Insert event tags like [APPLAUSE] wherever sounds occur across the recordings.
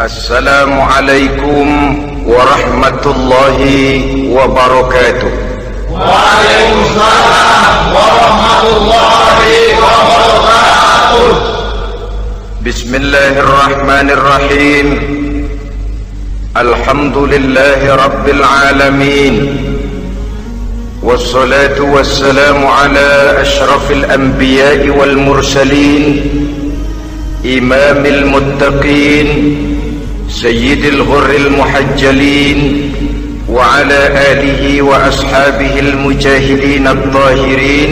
السلام عليكم ورحمة الله وبركاته. وعليكم السلام ورحمة الله وبركاته. بسم الله الرحمن الرحيم. الحمد لله رب العالمين. والصلاة والسلام على أشرف الأنبياء والمرسلين إمام المتقين سيد الغر المحجلين وعلى آله وأصحابه المجاهدين الطاهرين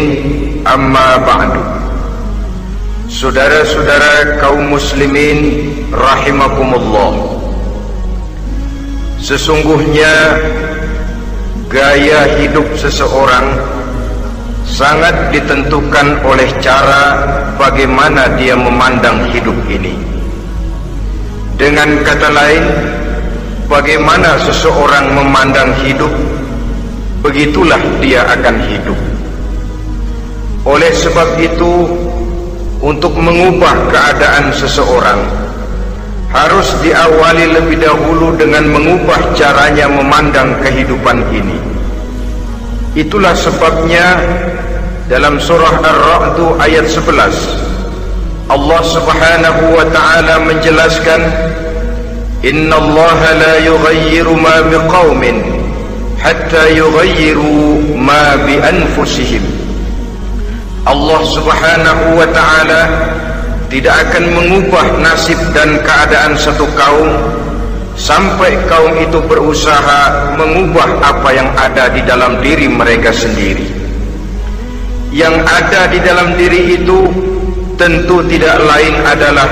أما بعد Saudara-saudara kaum muslimin rahimakumullah Sesungguhnya gaya hidup seseorang sangat ditentukan oleh cara bagaimana dia memandang hidup ini Dengan kata lain bagaimana seseorang memandang hidup begitulah dia akan hidup Oleh sebab itu untuk mengubah keadaan seseorang harus diawali lebih dahulu dengan mengubah caranya memandang kehidupan ini. Itulah sebabnya dalam surah Ar-Ra'd ayat 11 Allah Subhanahu wa taala menjelaskan Inna Allah la yughayyiru ma biqaumin hatta yughayyiru ma bi anfusihim Allah subhanahu wa ta'ala tidak akan mengubah nasib dan keadaan satu kaum sampai kaum itu berusaha mengubah apa yang ada di dalam diri mereka sendiri. Yang ada di dalam diri itu tentu tidak lain adalah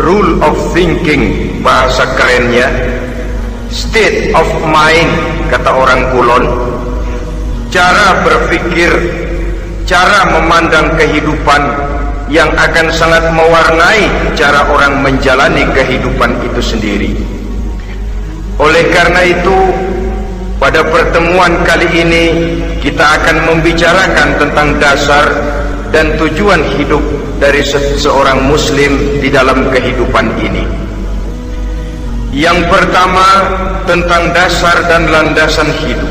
rule of thinking bahasa kerennya state of mind kata orang kulon cara berpikir cara memandang kehidupan yang akan sangat mewarnai cara orang menjalani kehidupan itu sendiri. Oleh karena itu, pada pertemuan kali ini kita akan membicarakan tentang dasar dan tujuan hidup dari seorang muslim di dalam kehidupan ini. Yang pertama tentang dasar dan landasan hidup.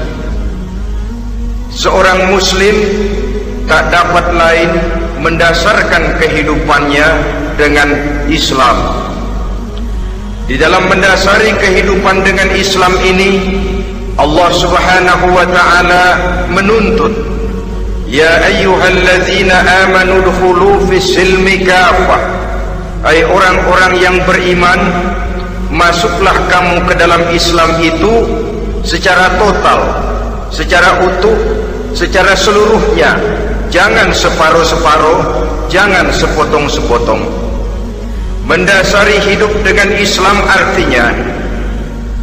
Seorang muslim tak dapat lain mendasarkan kehidupannya dengan Islam. Di dalam mendasari kehidupan dengan Islam ini, Allah Subhanahu wa taala menuntut, "Ya ayyuhalladzina amanu dkhulu fis silmi kafah." Hai orang-orang yang beriman, masuklah kamu ke dalam Islam itu secara total, secara utuh, secara seluruhnya Jangan separuh-separuh, jangan sepotong-sepotong. Mendasari hidup dengan Islam artinya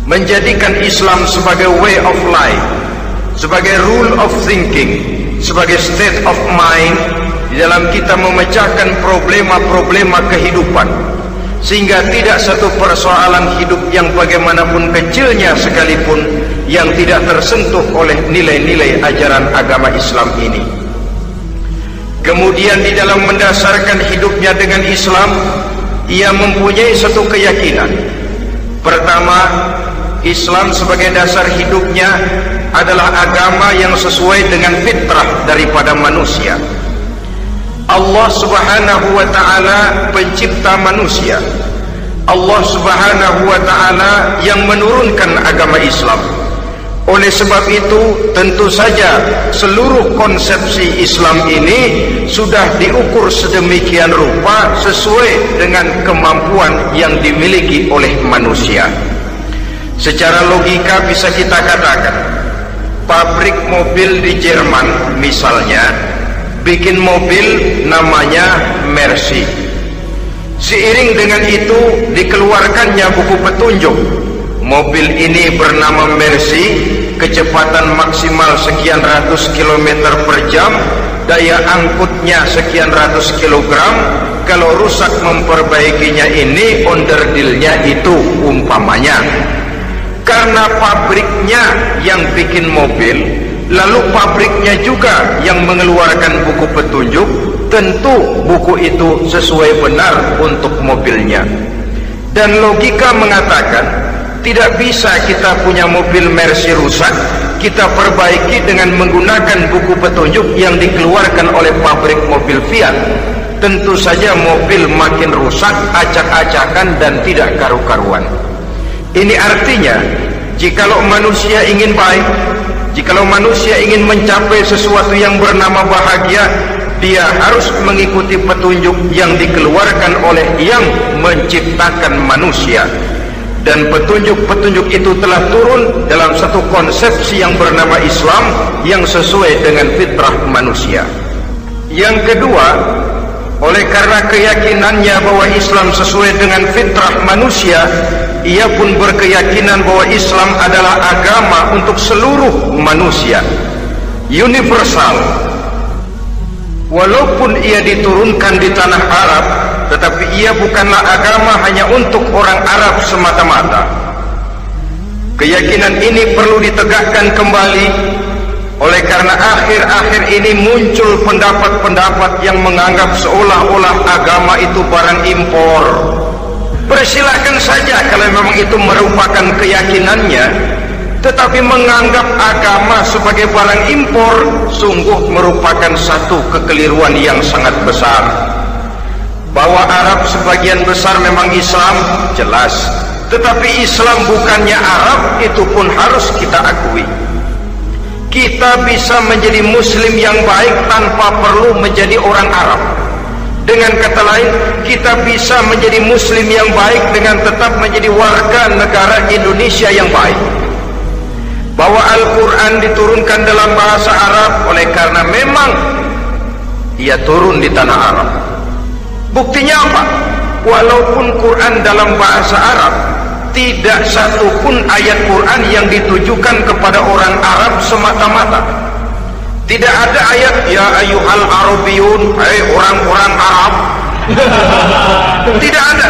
menjadikan Islam sebagai way of life, sebagai rule of thinking, sebagai state of mind di dalam kita memecahkan problema-problema kehidupan sehingga tidak satu persoalan hidup yang bagaimanapun kecilnya sekalipun yang tidak tersentuh oleh nilai-nilai ajaran agama Islam ini. Kemudian di dalam mendasarkan hidupnya dengan Islam Ia mempunyai satu keyakinan Pertama Islam sebagai dasar hidupnya Adalah agama yang sesuai dengan fitrah daripada manusia. Allah subhanahu wa ta'ala pencipta manusia. Allah subhanahu wa ta'ala yang menurunkan agama Islam. Oleh sebab itu tentu saja seluruh konsepsi Islam ini sudah diukur sedemikian rupa sesuai dengan kemampuan yang dimiliki oleh manusia. Secara logika bisa kita katakan pabrik mobil di Jerman misalnya bikin mobil namanya Mercy. Seiring dengan itu dikeluarkannya buku petunjuk Mobil ini bernama Mercy, kecepatan maksimal sekian ratus kilometer per jam, daya angkutnya sekian ratus kilogram, kalau rusak memperbaikinya ini onderdilnya itu umpamanya. Karena pabriknya yang bikin mobil, lalu pabriknya juga yang mengeluarkan buku petunjuk, tentu buku itu sesuai benar untuk mobilnya. dan logika mengatakan tidak bisa kita punya mobil Mercy rusak kita perbaiki dengan menggunakan buku petunjuk yang dikeluarkan oleh pabrik mobil Fiat tentu saja mobil makin rusak acak-acakan dan tidak karu-karuan ini artinya jikalau manusia ingin baik jikalau manusia ingin mencapai sesuatu yang bernama bahagia dia harus mengikuti petunjuk yang dikeluarkan oleh yang menciptakan manusia. Dan petunjuk-petunjuk itu telah turun dalam satu konsepsi yang bernama Islam yang sesuai dengan fitrah manusia. Yang kedua oleh karena keyakinannya bahwa Islam sesuai dengan fitrah manusia ia pun berkeyakinan bahwa Islam adalah agama untuk seluruh manusia. Universal. Walaupun ia diturunkan di tanah Arab tetapi ia bukanlah agama hanya untuk orang Arab semata-mata. Keyakinan ini perlu ditegakkan kembali. Oleh karena akhir-akhir ini muncul pendapat-pendapat yang menganggap seolah-olah agama itu barang impor. Persilahkan saja kalau memang itu merupakan keyakinannya. Tetapi menganggap agama sebagai barang impor sungguh merupakan satu kekeliruan yang sangat besar. Bahwa Arab sebagian besar memang Islam, jelas. Tetapi Islam bukannya Arab, itu pun harus kita akui kita bisa menjadi muslim yang baik tanpa perlu menjadi orang Arab dengan kata lain kita bisa menjadi muslim yang baik dengan tetap menjadi warga negara Indonesia yang baik. Bahwa Al-Quran diturunkan dalam bahasa Arab oleh karena memang ia turun di tanah Arab. Buktinya apa? walaupun Quran dalam bahasa Arab tidak satu pun ayat Quran yang ditujukan kepada orang Arab semata-mata tidak ada ayat ya ayuhal arabiyun hai orang-orang Arab. [LAUGHS] Tidak ada.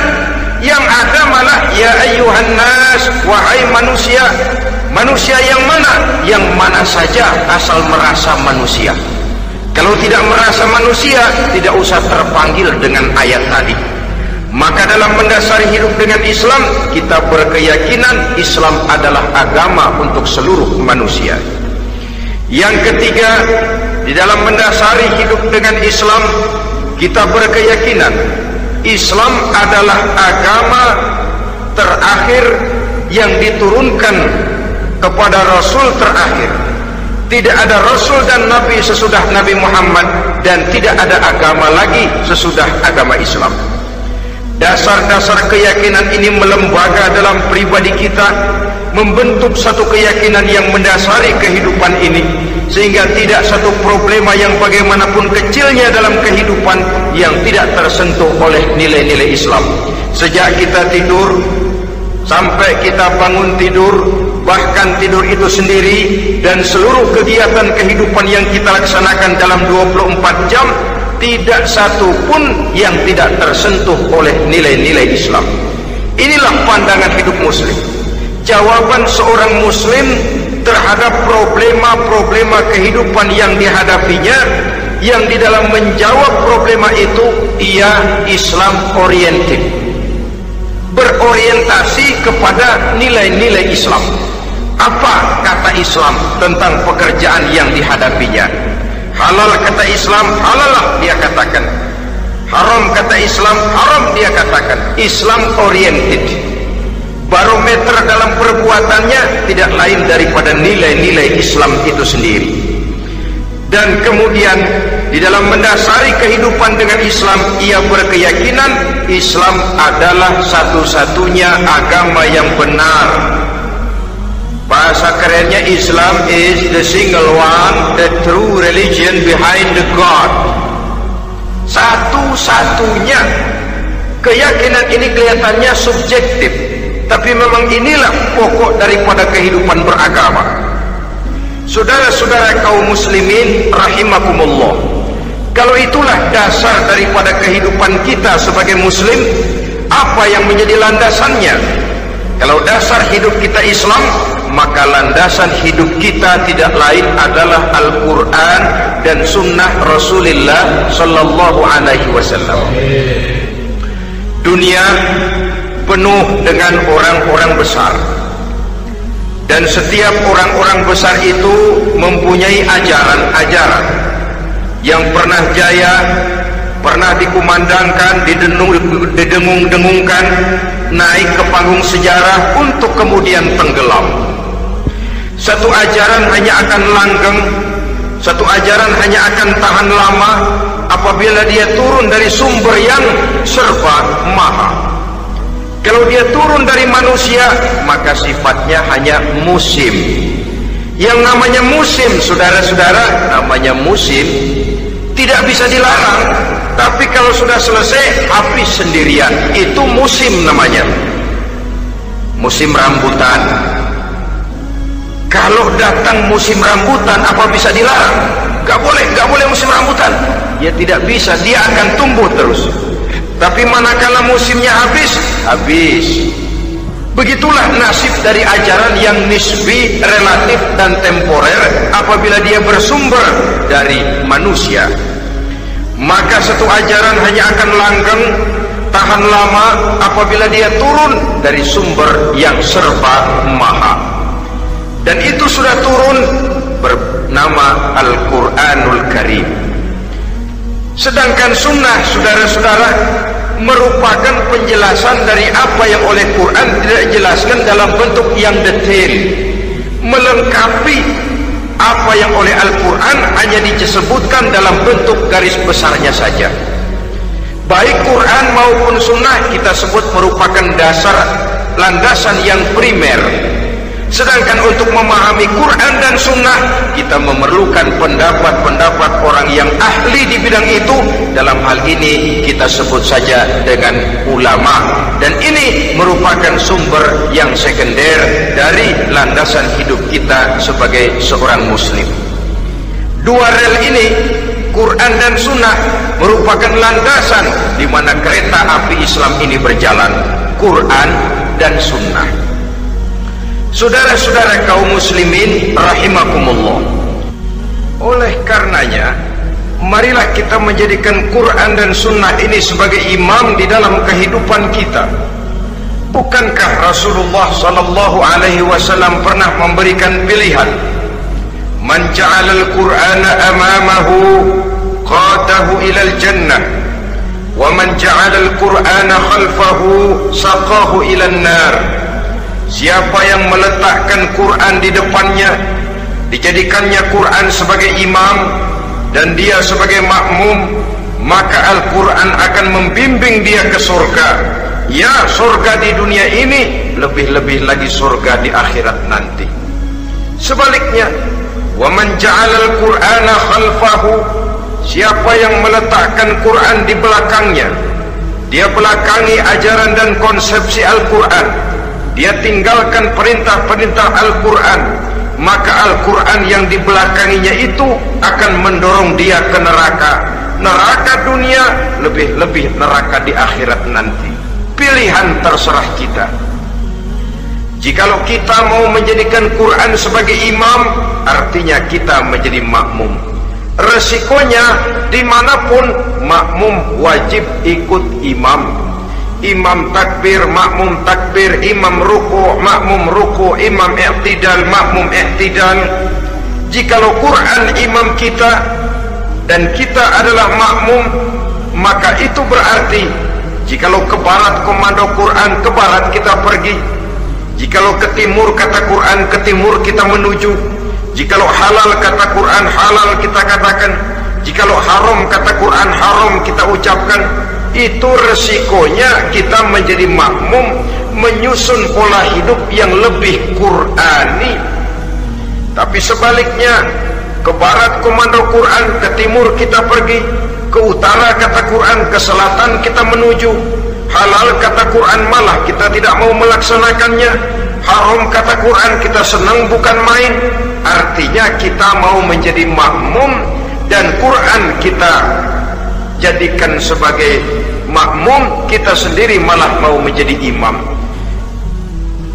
Yang ada malah ya ayuhan nas wahai manusia. Manusia yang mana? Yang mana saja asal merasa manusia. Kalau tidak merasa manusia tidak usah terpanggil dengan ayat tadi. Maka dalam mendasari hidup dengan Islam kita berkeyakinan Islam adalah agama untuk seluruh manusia yang ketiga di dalam mendasari hidup dengan Islam kita berkeyakinan Islam adalah agama terakhir yang diturunkan kepada Rasul terakhir. Tidak ada Rasul dan Nabi sesudah Nabi Muhammad dan tidak ada agama lagi sesudah agama Islam. Dasar-dasar keyakinan ini melembaga dalam pribadi kita membentuk satu keyakinan yang mendasari kehidupan ini sehingga tidak satu problema yang bagaimanapun kecilnya dalam kehidupan yang tidak tersentuh oleh nilai-nilai Islam. Sejak kita tidur sampai kita bangun tidur bahkan tidur itu sendiri dan seluruh kegiatan kehidupan yang kita laksanakan dalam 24 jam tidak satu pun yang tidak tersentuh oleh nilai-nilai Islam. Inilah pandangan hidup muslim jawaban seorang muslim terhadap problema-problema kehidupan yang dihadapinya yang di dalam menjawab problema itu ia Islam oriented. Berorientasi kepada nilai-nilai Islam. Apa kata Islam tentang pekerjaan yang dihadapinya? Halal kata Islam halalah dia katakan. Haram kata Islam haram dia katakan. Islam oriented barometer dalam perbuatannya tidak lain daripada nilai-nilai Islam itu sendiri. Dan kemudian di dalam mendasari kehidupan dengan Islam ia berkeyakinan Islam adalah satu-satunya agama yang benar. Bahasa kerennya Islam is the single one, the true religion behind the God. Satu-satunya. Keyakinan ini kelihatannya subjektif, tapi memang inilah pokok daripada kehidupan beragama. Saudara-saudara kaum muslimin rahimakumullah. Kalau itulah dasar daripada kehidupan kita sebagai muslim, apa yang menjadi landasannya? Kalau dasar hidup kita Islam, maka landasan hidup kita tidak lain adalah Al-Quran dan Sunnah Rasulullah Sallallahu Alaihi Wasallam. Dunia penuh dengan orang-orang besar. Dan setiap orang-orang besar itu mempunyai ajaran-ajaran yang pernah jaya pernah dikumandangkan didengung-dengungkan naik ke panggung sejarah untuk kemudian tenggelam. Satu ajaran hanya akan langgeng satu ajaran hanya akan tahan lama apabila dia turun dari sumber yang serba maha kalau dia turun dari manusia maka sifatnya hanya musim. Yang namanya musim saudara-saudara namanya musim tidak bisa dilarang. Tapi kalau sudah selesai habis sendirian. Itu musim namanya. Musim rambutan. Kalau datang musim rambutan apa bisa dilarang? Gak boleh gak boleh musim rambutan. Ya tidak bisa dia akan tumbuh terus tapi manakala musimnya habis? Habis. Begitulah nasib dari ajaran yang nisbi relatif dan temporer apabila dia bersumber dari manusia. Maka satu ajaran hanya akan langgeng tahan lama apabila dia turun dari sumber yang serba maha. Dan itu sudah turun bernama Al-Quranul Karim sedangkan sunnah saudara-saudara merupakan penjelasan dari apa yang oleh Quran tidak dijelaskan dalam bentuk yang detail. Melengkapi apa yang oleh Al-Quran hanya disebutkan dalam bentuk garis besarnya saja. Baik Quran maupun sunnah kita sebut merupakan dasar landasan yang primer Sedangkan untuk memahami Quran dan Sunnah kita memerlukan pendapat-pendapat orang yang ahli di bidang itu. Dalam hal ini kita sebut saja dengan ulama. Dan ini merupakan sumber yang sekunder dari landasan hidup kita sebagai seorang Muslim. Dua rel ini Quran dan Sunnah merupakan landasan di mana kereta api Islam ini berjalan. Quran dan Sunnah. Saudara-saudara kaum muslimin rahimakumullah. Oleh karenanya, marilah kita menjadikan Quran dan sunnah ini sebagai imam di dalam kehidupan kita. Bukankah Rasulullah sallallahu alaihi wasallam pernah memberikan pilihan? Man ja'ala al-Qur'ana amamahu qadahu ila al-jannah wa man ja'ala al-Qur'ana khalfahu saqahu ila an-nar. Siapa yang meletakkan Quran di depannya Dijadikannya Quran sebagai imam Dan dia sebagai makmum Maka Al-Quran akan membimbing dia ke surga Ya surga di dunia ini Lebih-lebih lagi surga di akhirat nanti Sebaliknya وَمَنْ جَعَلَ الْقُرْآنَ خَلْفَهُ Siapa yang meletakkan Quran di belakangnya Dia belakangi ajaran dan konsepsi Al-Quran Dia tinggalkan perintah-perintah Al-Quran. Maka Al-Quran yang di belakanginya itu akan mendorong dia ke neraka. Neraka dunia lebih-lebih neraka di akhirat nanti. Pilihan terserah kita. Jikalau kita mau menjadikan Quran sebagai imam artinya kita menjadi makmum. Resikonya di mana pun makmum wajib ikut imam imam takbir makmum takbir imam ruku makmum ruku imam i'tidal makmum i'tidal. Jikalau Quran imam kita dan kita adalah makmum maka itu berarti jikalau ke barat komando Quran ke barat kita pergi. Jikalau ke timur kata Quran ke timur kita menuju. Jikalau halal kata Quran halal kita katakan. Jikalau haram kata Quran haram kita ucapkan itu resikonya kita menjadi makmum menyusun pola hidup yang lebih Qurani. Tapi sebaliknya ke barat komando Quran ke timur kita pergi ke utara kata Quran ke selatan kita menuju. Halal kata Quran malah kita tidak mau melaksanakannya. Haram kata Quran kita senang bukan main. Artinya kita mau menjadi makmum dan Quran kita jadikan sebagai makmum kita sendiri malah mau menjadi imam.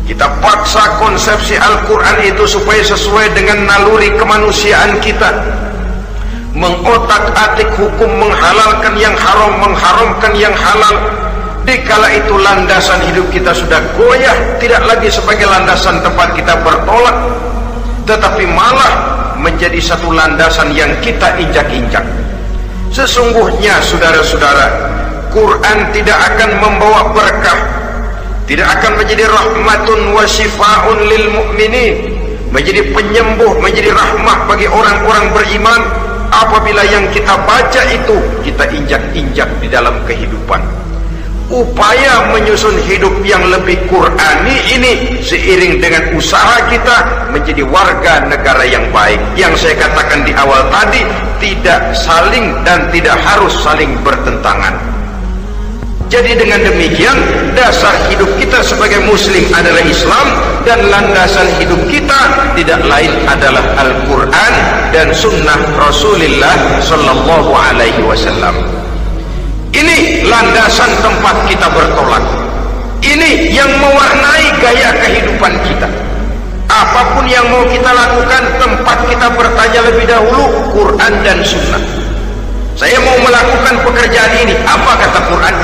Kita paksa konsepsi Al-Quran itu supaya sesuai dengan naluri kemanusiaan kita. Mengotak atik hukum menghalalkan yang haram mengharamkan yang halal. Dikala itu landasan hidup kita sudah goyah tidak lagi sebagai landasan tempat kita bertolak tetapi malah menjadi satu landasan yang kita injak-injak. Sesungguhnya saudara-saudara Quran tidak akan membawa berkah tidak akan menjadi rahmatun wa syifaun lil mu'minin menjadi penyembuh menjadi rahmah bagi orang-orang beriman. Apabila yang kita baca itu kita injak-injak di dalam kehidupan. Upaya menyusun hidup yang lebih Qurani ini seiring dengan usaha kita menjadi warga negara yang baik. Yang saya katakan di awal tadi tidak saling dan tidak harus saling bertentangan jadi dengan demikian dasar hidup kita sebagai muslim adalah Islam dan landasan hidup kita tidak lain adalah Al-Quran dan sunnah Rasulullah Sallallahu Alaihi Wasallam. Ini landasan tempat kita bertolak. Ini yang mewarnai gaya kehidupan kita. Apapun yang mau kita lakukan, tempat kita bertanya lebih dahulu Quran dan Sunnah. Saya mau melakukan pekerjaan ini, apa kata Quran?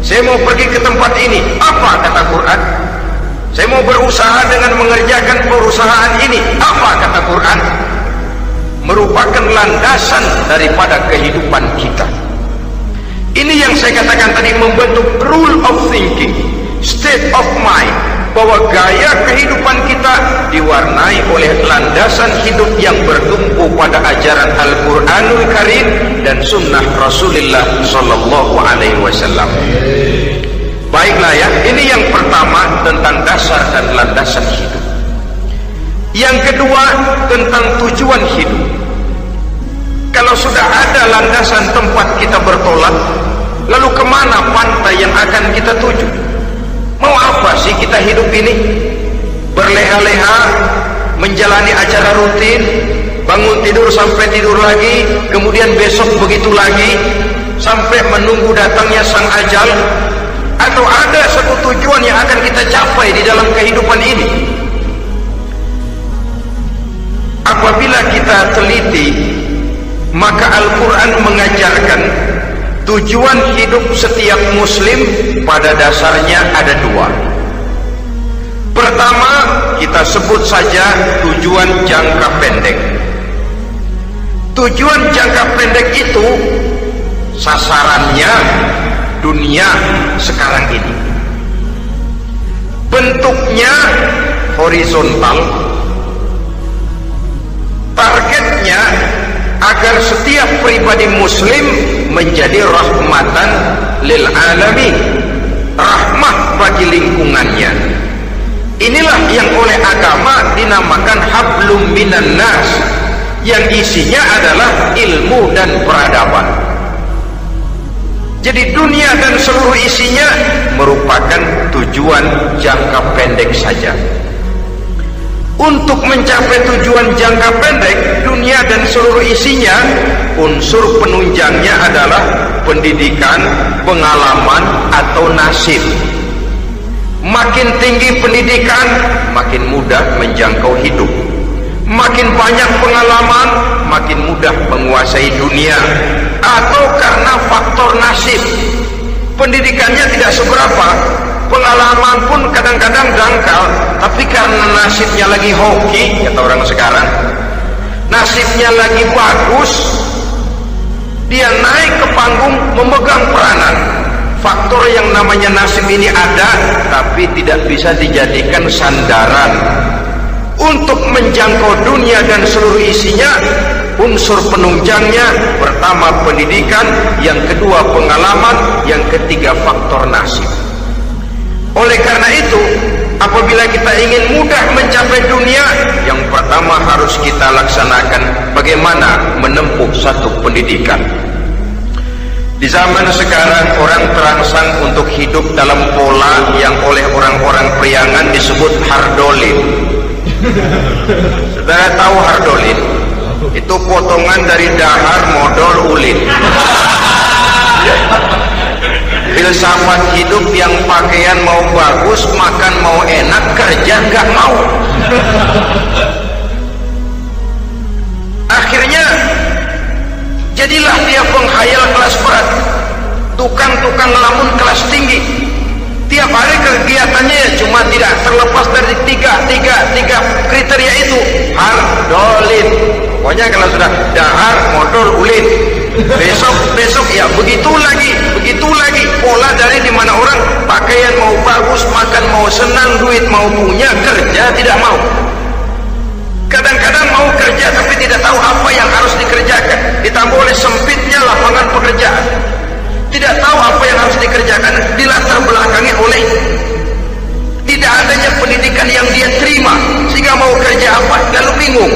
Saya mau pergi ke tempat ini, apa kata Quran? Saya mau berusaha dengan mengerjakan perusahaan ini, apa kata Quran? Merupakan landasan daripada kehidupan kita. Ini yang saya katakan tadi membentuk rule of thinking, state of mind, bahwa gaya kehidupan kita diwarnai oleh landasan hidup yang bertumpu pada ajaran Al-Quranul Karim dan Sunnah Rasulullah Sallallahu Alaihi Wasallam. Baiklah ya, ini yang pertama tentang dasar dan landasan hidup. Yang kedua tentang tujuan hidup. Kalau sudah ada landasan tempat kita bertolak, lalu kemana pantai yang akan kita tuju? Mau apa sih kita hidup ini? Berleha-leha, menjalani acara rutin, bangun tidur sampai tidur lagi, kemudian besok begitu lagi, sampai menunggu datangnya sang ajal, atau ada satu tujuan yang akan kita capai di dalam kehidupan ini? Apabila kita teliti maka Al-Quran mengajarkan tujuan hidup setiap muslim pada dasarnya ada dua. Pertama kita sebut saja tujuan jangka pendek. Tujuan jangka pendek itu sasarannya dunia sekarang ini. Bentuknya horizontal. Targetnya agar setiap pribadi muslim menjadi rahmatan lil alamin rahmat bagi lingkungannya. Inilah yang oleh agama dinamakan hablum minan nas yang isinya adalah ilmu dan peradaban. Jadi dunia dan seluruh isinya merupakan tujuan jangka pendek saja untuk mencapai tujuan jangka pendek dunia dan seluruh isinya unsur penunjangnya adalah pendidikan, pengalaman atau nasib. Makin tinggi pendidikan makin mudah menjangkau hidup. Makin banyak pengalaman makin mudah menguasai dunia. Atau karena faktor nasib. Pendidikannya tidak seberapa pengalaman pun kadang-kadang dangkal. Tapi karena nasibnya lagi hoki kata orang sekarang nasibnya lagi bagus dia naik ke panggung memegang peranan. Faktor yang namanya nasib ini ada tapi tidak bisa dijadikan sandaran. Untuk menjangkau dunia dan seluruh isinya unsur penunjangnya pertama pendidikan yang kedua pengalaman yang ketiga faktor nasib oleh karena itu, apabila kita ingin mudah mencapai dunia, yang pertama harus kita laksanakan bagaimana menempuh satu pendidikan. Di zaman sekarang orang terangsang untuk hidup dalam pola yang oleh orang-orang priangan disebut hardolin. Saudara tahu hardolin? Itu potongan dari dahar modal ulin filsafat hidup yang pakaian mau bagus makan mau enak kerja nggak mau. Akhirnya jadilah dia penghayal kelas berat. Tukang-tukang ngelamun kelas tinggi. Tiap hari kegiatannya ya cuma tidak terlepas dari tiga tiga tiga kriteria itu. Har dolin. Pokoknya kalau sudah dahar motor ulin besok besok ya begitu lagi begitu lagi. Pola dari di mana orang pakaian mau bagus makan mau senang duit mau punya kerja tidak mau. Kadang-kadang mau kerja tapi tidak tahu apa yang harus dikerjakan. Ditambah oleh sempitnya lapangan pekerjaan. Tidak tahu apa yang harus dikerjakan dilatar belakangi oleh tidak adanya pendidikan yang dia terima. Sehingga mau kerja apa? Lalu bingung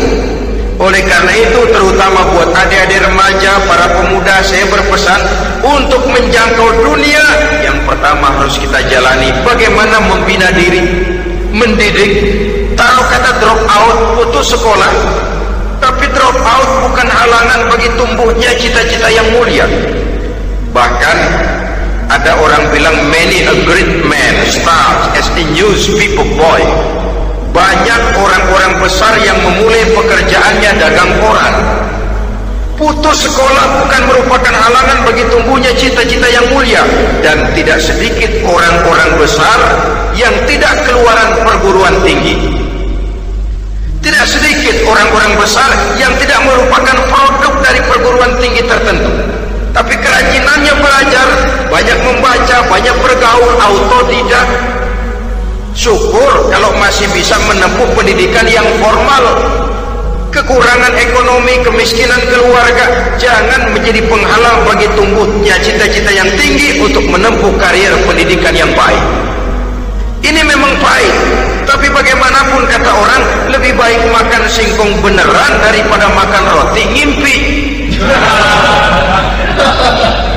oleh karena itu terutama buat adik-adik remaja para pemuda saya berpesan untuk menjangkau dunia yang pertama harus kita jalani. Bagaimana membina diri mendidik. Taruh kata drop out putus sekolah. Tapi drop out bukan halangan bagi tumbuhnya cita-cita yang mulia. Bahkan ada orang bilang many a great man starts as a newspaper boy. Banyak orang-orang besar yang memulai pekerjaannya dagang koran. Putus sekolah bukan merupakan halangan bagi tumbuhnya cita-cita yang mulia dan tidak sedikit orang-orang besar yang tidak keluaran perguruan tinggi. Tidak sedikit orang-orang besar yang tidak merupakan produk dari perguruan tinggi tertentu tapi kerajinannya belajar banyak membaca banyak bergaul autodidak syukur kalau masih bisa menempuh pendidikan yang formal. Kekurangan ekonomi kemiskinan keluarga jangan menjadi penghalang bagi tumbuhnya cita-cita yang tinggi untuk menempuh karier pendidikan yang baik. Ini memang baik tapi bagaimanapun kata orang lebih baik makan singkong beneran daripada makan roti ngimpi. [LAUGHS]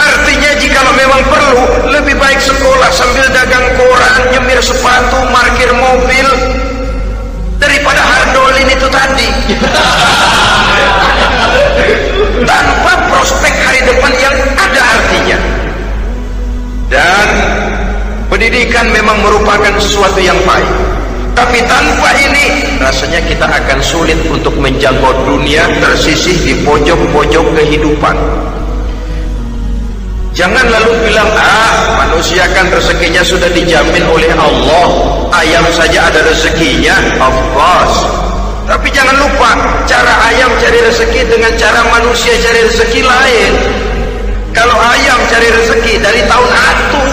Artinya jika memang perlu baik sekolah sambil dagang koran, nyemir sepatu, parkir mobil daripada hardolin itu tadi. [LAUGHS] Tanpa prospek hari depan yang ada artinya. Dan pendidikan memang merupakan sesuatu yang baik. Tapi tanpa ini rasanya kita akan sulit untuk menjangkau dunia tersisih di pojok-pojok kehidupan. Jangan lalu bilang, ah manusia kan rezekinya sudah dijamin oleh Allah. Ayam saja ada rezekinya, of course. Tapi jangan lupa, cara ayam cari rezeki dengan cara manusia cari rezeki lain. Kalau ayam cari rezeki dari tahun atu,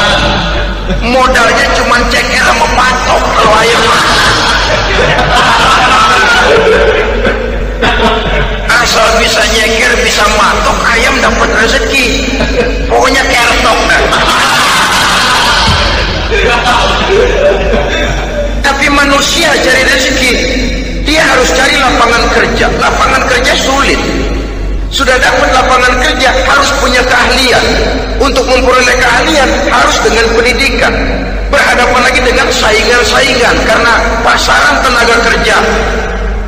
[LAUGHS] modalnya cuma ceker sama patok kalau ayam [LAUGHS] asal bisa nyeker bisa matok ayam dapat rezeki. Pokoknya kertok tapi manusia cari rezeki dia harus cari lapangan kerja. Lapangan kerja sulit. Sudah dapat lapangan kerja harus punya keahlian. Untuk memperoleh keahlian harus dengan pendidikan. Berhadapan lagi dengan saingan-saingan karena pasaran tenaga kerja.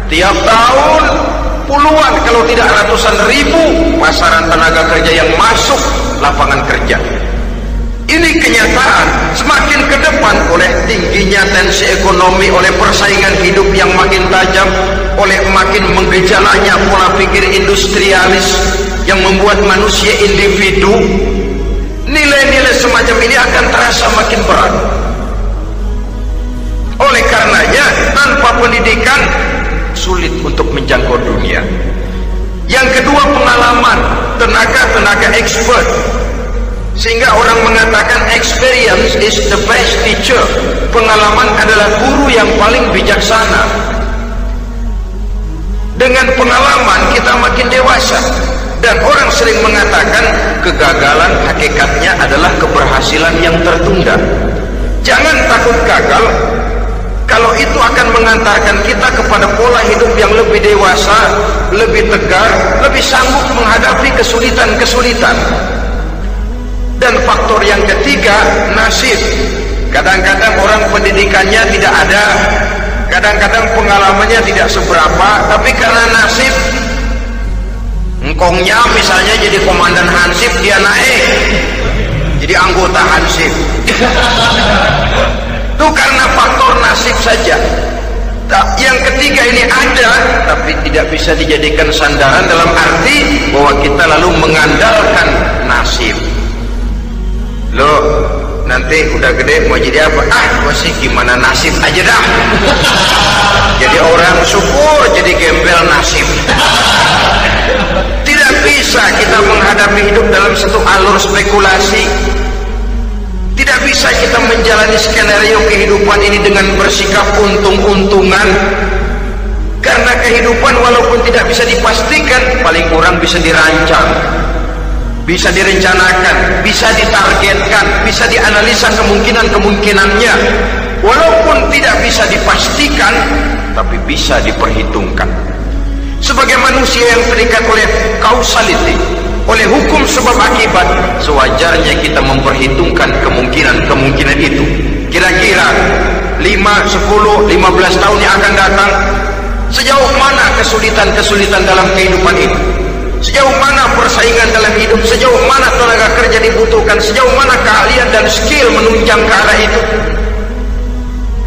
Tiap tahun puluhan kalau tidak ratusan ribu pasaran tenaga kerja yang masuk lapangan kerja ini kenyataan semakin ke depan oleh tingginya tensi ekonomi, oleh persaingan hidup yang makin tajam, oleh makin menggejalanya pola pikir industrialis yang membuat manusia individu, nilai-nilai semacam ini akan terasa makin berat. Oleh karenanya, tanpa pendidikan sulit untuk menjangkau dunia. Yang kedua pengalaman, tenaga-tenaga expert. Sehingga orang mengatakan experience is the best teacher. Pengalaman adalah guru yang paling bijaksana. Dengan pengalaman kita makin dewasa. Dan orang sering mengatakan kegagalan hakikatnya adalah keberhasilan yang tertunda. Jangan takut gagal kalau itu akan mengantarkan kita kepada pola hidup yang lebih dewasa, lebih tegar, lebih sanggup menghadapi kesulitan-kesulitan. Dan faktor yang ketiga, nasib. Kadang-kadang orang pendidikannya tidak ada, kadang-kadang pengalamannya tidak seberapa, tapi karena nasib, engkongnya misalnya jadi komandan Hansip, dia naik, jadi anggota Hansip. Itu karena faktor nasib saja. Tak, yang ketiga ini ada tapi tidak bisa dijadikan sandaran dalam arti bahwa kita lalu mengandalkan nasib. Lo nanti udah gede mau jadi apa? Ah, masih gimana nasib aja dah. jadi orang syukur jadi gembel nasib. Tidak bisa kita menghadapi hidup dalam satu alur spekulasi tidak bisa kita menjalani skenario kehidupan ini dengan bersikap untung-untungan. Karena kehidupan walaupun tidak bisa dipastikan, paling kurang bisa dirancang. Bisa direncanakan, bisa ditargetkan, bisa dianalisa kemungkinan-kemungkinannya. Walaupun tidak bisa dipastikan, tapi bisa diperhitungkan. Sebagai manusia yang terikat oleh causality, oleh hukum sebab akibat sewajarnya kita memperhitungkan kemungkinan-kemungkinan itu. Kira-kira 5, 10, 15 tahun yang akan datang sejauh mana kesulitan-kesulitan dalam kehidupan itu? Sejauh mana persaingan dalam hidup? Sejauh mana tenaga kerja dibutuhkan? Sejauh mana keahlian dan skill menunjang ke arah itu?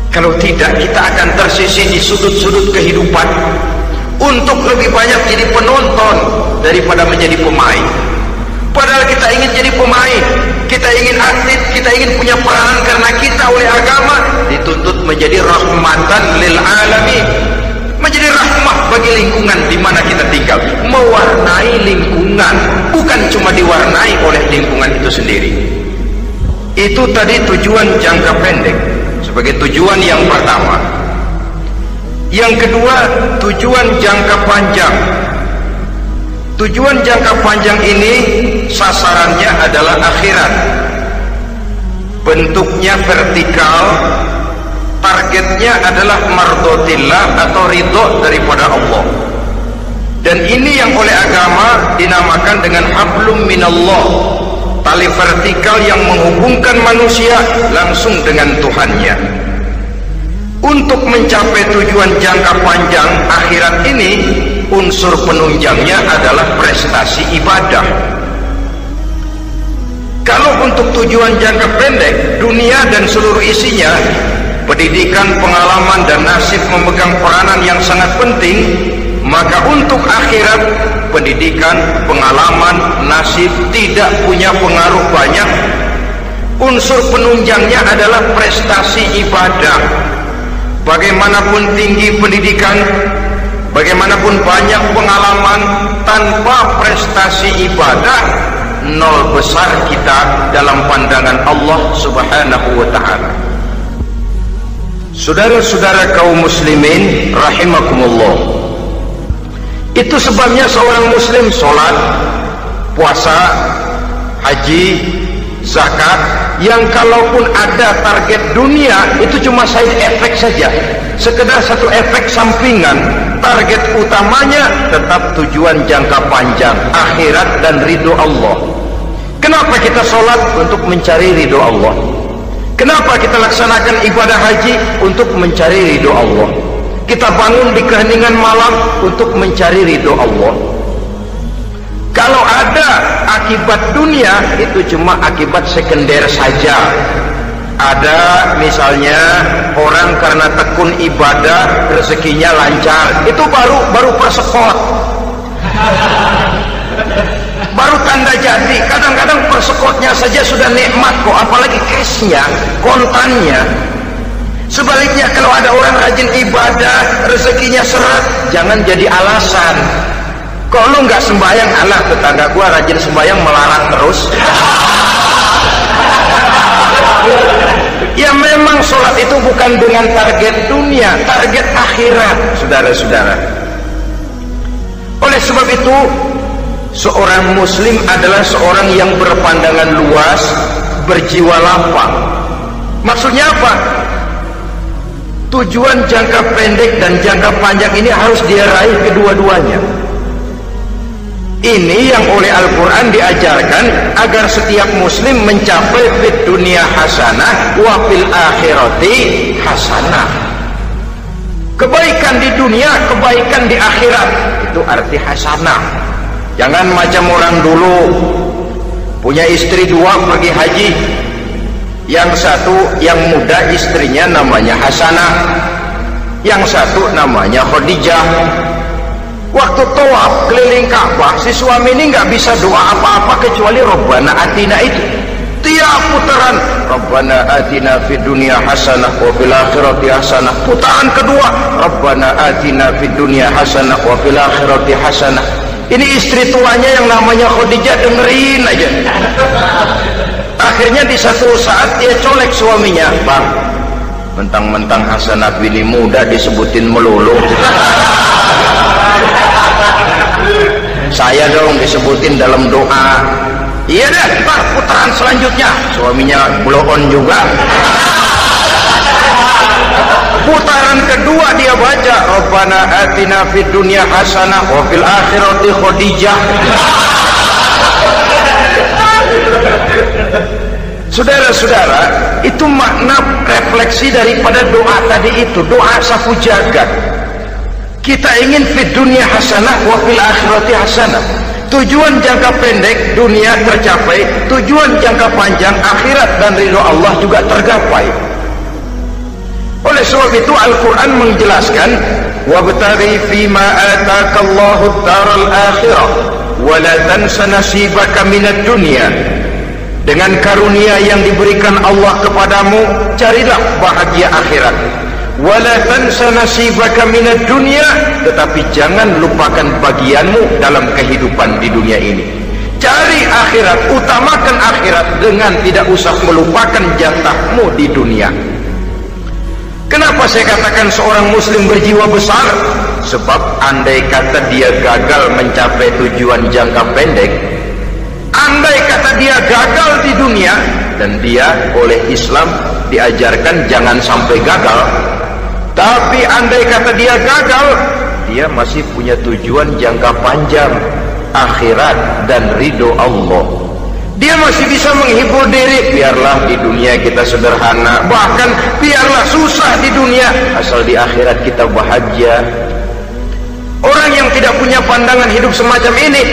Kalau tidak kita akan tersisih di sudut-sudut kehidupan untuk lebih banyak jadi penonton daripada menjadi pemain. Padahal kita ingin jadi pemain, kita ingin atlet, kita ingin punya peran karena kita oleh agama dituntut menjadi rahmatan lil alamin. Menjadi rahmah bagi lingkungan di mana kita tinggal, mewarnai lingkungan, bukan cuma diwarnai oleh lingkungan itu sendiri. Itu tadi tujuan jangka pendek sebagai tujuan yang pertama. Yang kedua, tujuan jangka panjang. Tujuan jangka panjang ini sasarannya adalah akhirat. Bentuknya vertikal, targetnya adalah mardotillah atau ridho daripada Allah. Dan ini yang oleh agama dinamakan dengan hablum minallah, tali vertikal yang menghubungkan manusia langsung dengan Tuhannya untuk mencapai tujuan jangka panjang akhirat ini unsur penunjangnya adalah prestasi ibadah. Kalau untuk tujuan jangka pendek dunia dan seluruh isinya pendidikan, pengalaman dan nasib memegang peranan yang sangat penting maka untuk akhirat pendidikan, pengalaman, nasib tidak punya pengaruh banyak. Unsur penunjangnya adalah prestasi ibadah bagaimanapun tinggi pendidikan bagaimanapun banyak pengalaman tanpa prestasi ibadah nol besar kita dalam pandangan Allah subhanahu wa ta'ala. Saudara-saudara kaum muslimin rahimakumullah. Itu sebabnya seorang muslim sholat puasa haji zakat yang kalaupun ada target dunia itu cuma side effect saja. Sekedar satu efek sampingan. Target utamanya tetap tujuan jangka panjang akhirat dan ridho Allah. Kenapa kita sholat untuk mencari ridho Allah? Kenapa kita laksanakan ibadah haji untuk mencari ridho Allah? Kita bangun di keheningan malam untuk mencari ridho Allah. Kalau ada akibat dunia itu cuma akibat sekunder saja. Ada misalnya orang karena tekun ibadah rezekinya lancar, itu baru baru persekot. baru tanda jadi. Kadang-kadang persekotnya saja sudah nikmat kok, apalagi cashnya, kontannya. Sebaliknya kalau ada orang rajin ibadah, rezekinya seret, jangan jadi alasan Kok lu nggak sembahyang anak tetangga gua rajin sembahyang melarat terus? ya memang sholat itu bukan dengan target dunia, target akhirat, saudara-saudara. Oleh sebab itu, seorang muslim adalah seorang yang berpandangan luas, berjiwa lapang. Maksudnya apa? Tujuan jangka pendek dan jangka panjang ini harus dia raih kedua-duanya. Ini yang oleh Al-Quran diajarkan agar setiap muslim mencapai fit dunia hasanah wa fil akhirati hasanah. Kebaikan di dunia, kebaikan di akhirat. Itu arti hasanah. Jangan macam orang dulu punya istri dua pergi haji. Yang satu yang muda istrinya namanya Hasanah. yang satu namanya Khadijah waktu tawaf keliling Ka'bah si suami ini nggak bisa doa apa-apa kecuali Rabbana Atina itu. Tiap putaran Rabbana atina fid dunya hasanah wa fil akhirati hasanah. Putaran kedua Rabbana atina fid dunya hasanah wa fil akhirati hasanah. Ini istri tuanya yang namanya Khadijah dengerin aja. Akhirnya di satu saat dia colek suaminya bang mentang-mentang Hasanah bini muda disebutin melulu saya dong disebutin dalam doa. Iya deh ntar putaran selanjutnya. Suaminya blow on juga. Putaran kedua dia baca Rabbana atina fid dunya hasanah wa fil akhirati khadijah. Saudara-saudara, itu makna refleksi daripada doa tadi itu, doa safu jagat. Kita ingin fid dunia hasanah wa fil akhirati hasanah. Tujuan jangka pendek dunia tercapai, tujuan jangka panjang akhirat dan ridho Allah juga tergapai. Oleh sebab itu Al-Quran menjelaskan Wabtari fima atakallahu daral akhirah Wala tansa nasibaka minat dunia Dengan karunia yang diberikan Allah kepadamu Carilah bahagia akhirat Wala tansa nasibaka minat dunia Tetapi jangan lupakan bagianmu dalam kehidupan di dunia ini Cari akhirat, utamakan akhirat Dengan tidak usah melupakan jatahmu di dunia Kenapa saya katakan seorang muslim berjiwa besar? Sebab andai kata dia gagal mencapai tujuan jangka pendek, andai kata dia gagal di dunia dan dia oleh Islam diajarkan jangan sampai gagal, tapi andai kata dia gagal, dia masih punya tujuan jangka panjang, akhirat dan ridho Allah. Dia masih bisa menghibur diri. Biarlah di dunia kita sederhana bahkan biarlah susah di dunia. Asal di akhirat kita bahagia. Orang yang tidak punya pandangan hidup semacam ini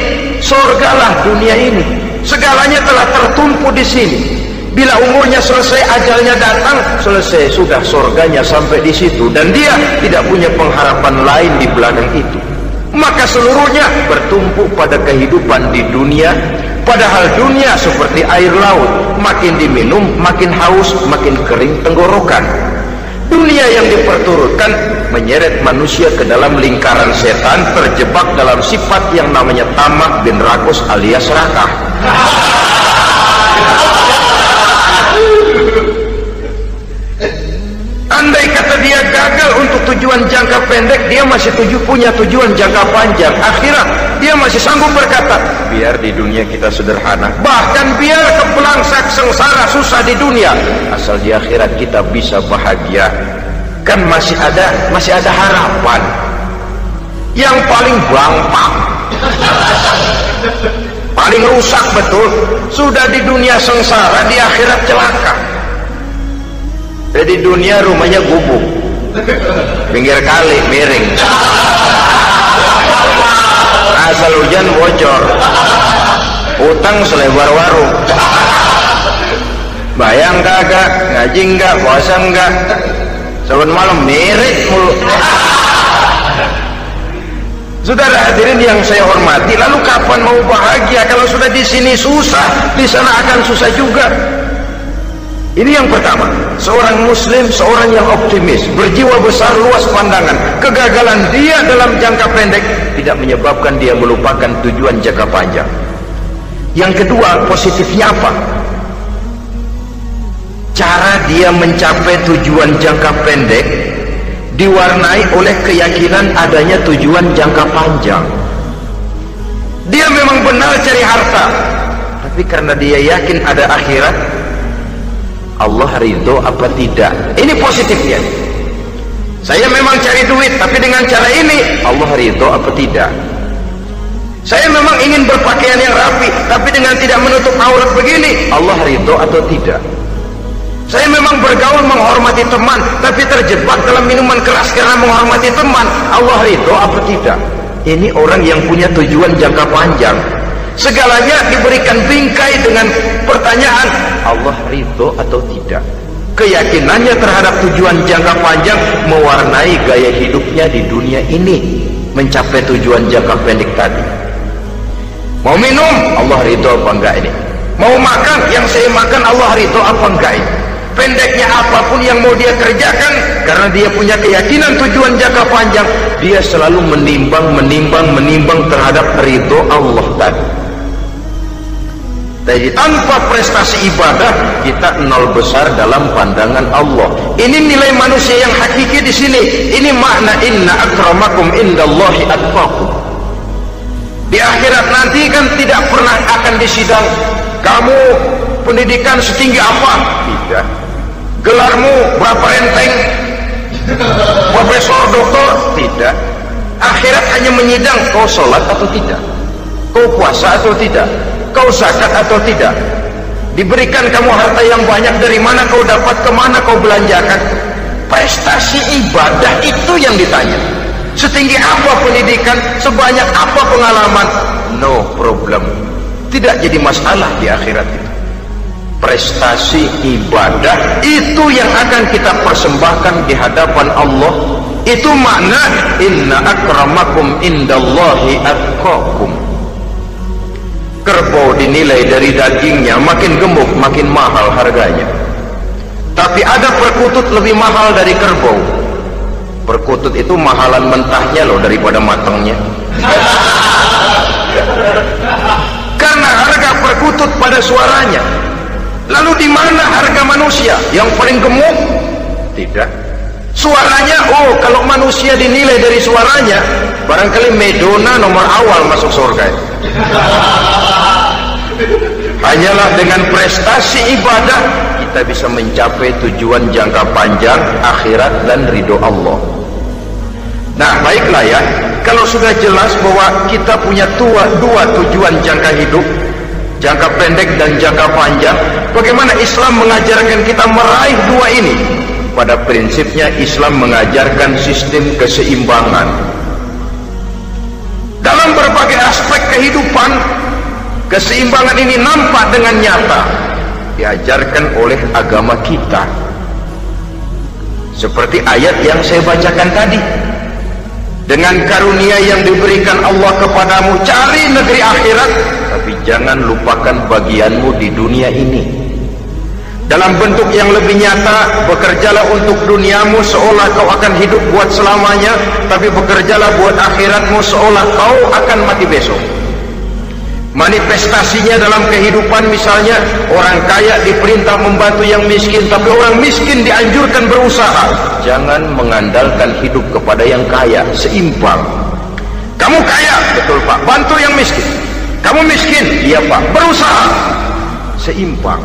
surgalah dunia ini. Segalanya telah tertumpu di sini bila umurnya selesai ajalnya datang selesai. Sudah surganya sampai di situ. Dan dia tidak punya pengharapan lain di belakang itu. Maka seluruhnya bertumpu pada kehidupan di dunia. Padahal dunia seperti air laut, makin diminum, makin haus, makin kering tenggorokan. Dunia yang diperturutkan menyeret manusia ke dalam lingkaran setan terjebak dalam sifat yang namanya tamak bin rakus alias rakah. Andai kata dia gagal untuk tujuan jangka pendek, dia masih tuju punya tujuan jangka panjang. Akhirat, dia masih sanggup berkata, biar di dunia kita sederhana. Bahkan biar kepelangsak sengsara susah di dunia. Asal di akhirat kita bisa bahagia. Kan masih ada masih ada harapan. Yang paling bangpak. paling rusak betul. Sudah di dunia sengsara, di akhirat celaka. Jadi dunia rumahnya gubuk. Pinggir kali miring. Asal hujan bocor. Utang selebar warung. Bayang kagak, ngaji enggak, puasa enggak. Saban malam mirip mulu. Saudara hadirin yang saya hormati, lalu kapan mau bahagia kalau sudah di sini susah, di sana akan susah juga. Ini yang pertama, seorang muslim, seorang yang optimis, berjiwa besar, luas pandangan. Kegagalan dia dalam jangka pendek tidak menyebabkan dia melupakan tujuan jangka panjang. Yang kedua, positifnya apa? Cara dia mencapai tujuan jangka pendek diwarnai oleh keyakinan adanya tujuan jangka panjang. Dia memang benar cari harta, tapi karena dia yakin ada akhirat, Allah ridho apa tidak? Ini positifnya. Saya memang cari duit tapi dengan cara ini Allah ridho apa tidak? Saya memang ingin berpakaian yang rapi tapi dengan tidak menutup aurat begini Allah ridho atau tidak? Saya memang bergaul menghormati teman tapi terjebak dalam minuman keras karena menghormati teman Allah ridho apa tidak? Ini orang yang punya tujuan jangka panjang segalanya diberikan bingkai dengan pertanyaan Allah ridho atau tidak? Keyakinannya terhadap tujuan jangka panjang mewarnai gaya hidupnya di dunia ini mencapai tujuan jangka pendek tadi. Mau minum Allah ridho apa enggak ini? Mau makan yang saya makan Allah ridho apa enggak ini? Pendeknya apa pun yang mau dia kerjakan karena dia punya keyakinan tujuan jangka panjang dia selalu menimbang menimbang menimbang terhadap ridho Allah tadi jadi tanpa prestasi ibadah kita nol besar dalam pandangan Allah. Ini nilai manusia yang hakiki di sini. Ini makna inna akramakum indallahi atqakum. Di akhirat nanti kan tidak pernah akan disidang kamu pendidikan setinggi apa? Tidak. Gelarmu berapa enteng? Profesor, doktor? Tidak. Akhirat hanya menyidang kau sholat atau tidak. Kau puasa atau tidak kau zakat atau tidak? Diberikan kamu harta yang banyak dari mana kau dapat ke mana kau belanjakan? Prestasi ibadah itu yang ditanya. Setinggi apa pendidikan sebanyak apa pengalaman? No problem. Tidak jadi masalah di akhirat itu. Prestasi ibadah itu yang akan kita persembahkan di hadapan Allah. Itu makna inna akramakum indallahi atqakum kerbau dinilai dari dagingnya makin gemuk makin mahal harganya. Tapi ada perkutut lebih mahal dari kerbau. Perkutut itu mahalan mentahnya loh daripada matangnya. [LAUGHS] Karena harga perkutut pada suaranya. Lalu di mana harga manusia? Yang paling gemuk? Tidak. Suaranya oh kalau manusia dinilai dari suaranya barangkali Medona nomor awal masuk surga hanyalah dengan prestasi ibadah kita bisa mencapai tujuan jangka panjang akhirat dan ridho Allah. Nah baiklah ya. Kalau sudah jelas bahwa kita punya tua, dua tujuan jangka hidup jangka pendek dan jangka panjang bagaimana Islam mengajarkan kita meraih dua ini? Pada prinsipnya Islam mengajarkan sistem keseimbangan. Dalam berbagai aspek kehidupan Keseimbangan ini nampak dengan nyata diajarkan oleh agama kita. Seperti ayat yang saya bacakan tadi. Dengan karunia yang diberikan Allah kepadamu, cari negeri akhirat, tapi jangan lupakan bagianmu di dunia ini. Dalam bentuk yang lebih nyata, bekerjalah untuk duniamu seolah kau akan hidup buat selamanya, tapi bekerjalah buat akhiratmu seolah kau akan mati besok manifestasinya dalam kehidupan misalnya orang kaya diperintah membantu yang miskin tapi orang miskin dianjurkan berusaha. Jangan mengandalkan hidup kepada yang kaya seimbang. Kamu kaya betul pak. Bantu yang miskin. Kamu miskin iya pak. Berusaha. Seimbang.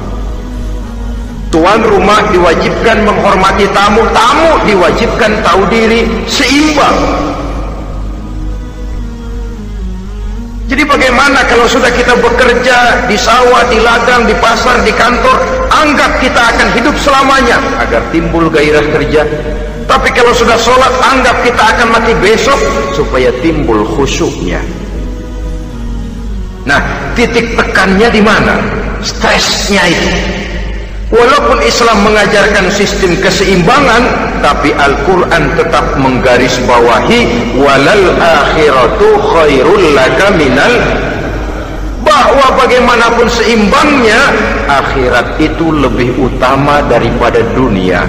Tuan rumah diwajibkan menghormati tamu tamu diwajibkan tahu diri seimbang Jadi bagaimana kalau sudah kita bekerja di sawah, di ladang, di pasar, di kantor, anggap kita akan hidup selamanya agar timbul gairah kerja. Tapi kalau sudah sholat, anggap kita akan mati besok supaya timbul khusyuknya. Nah, titik tekannya di mana? Stresnya itu. Walaupun Islam mengajarkan sistem keseimbangan, tapi Al-Quran tetap menggarisbawahi walal akhiratu khairul laka minal bahwa bagaimanapun seimbangnya akhirat itu lebih utama daripada dunia.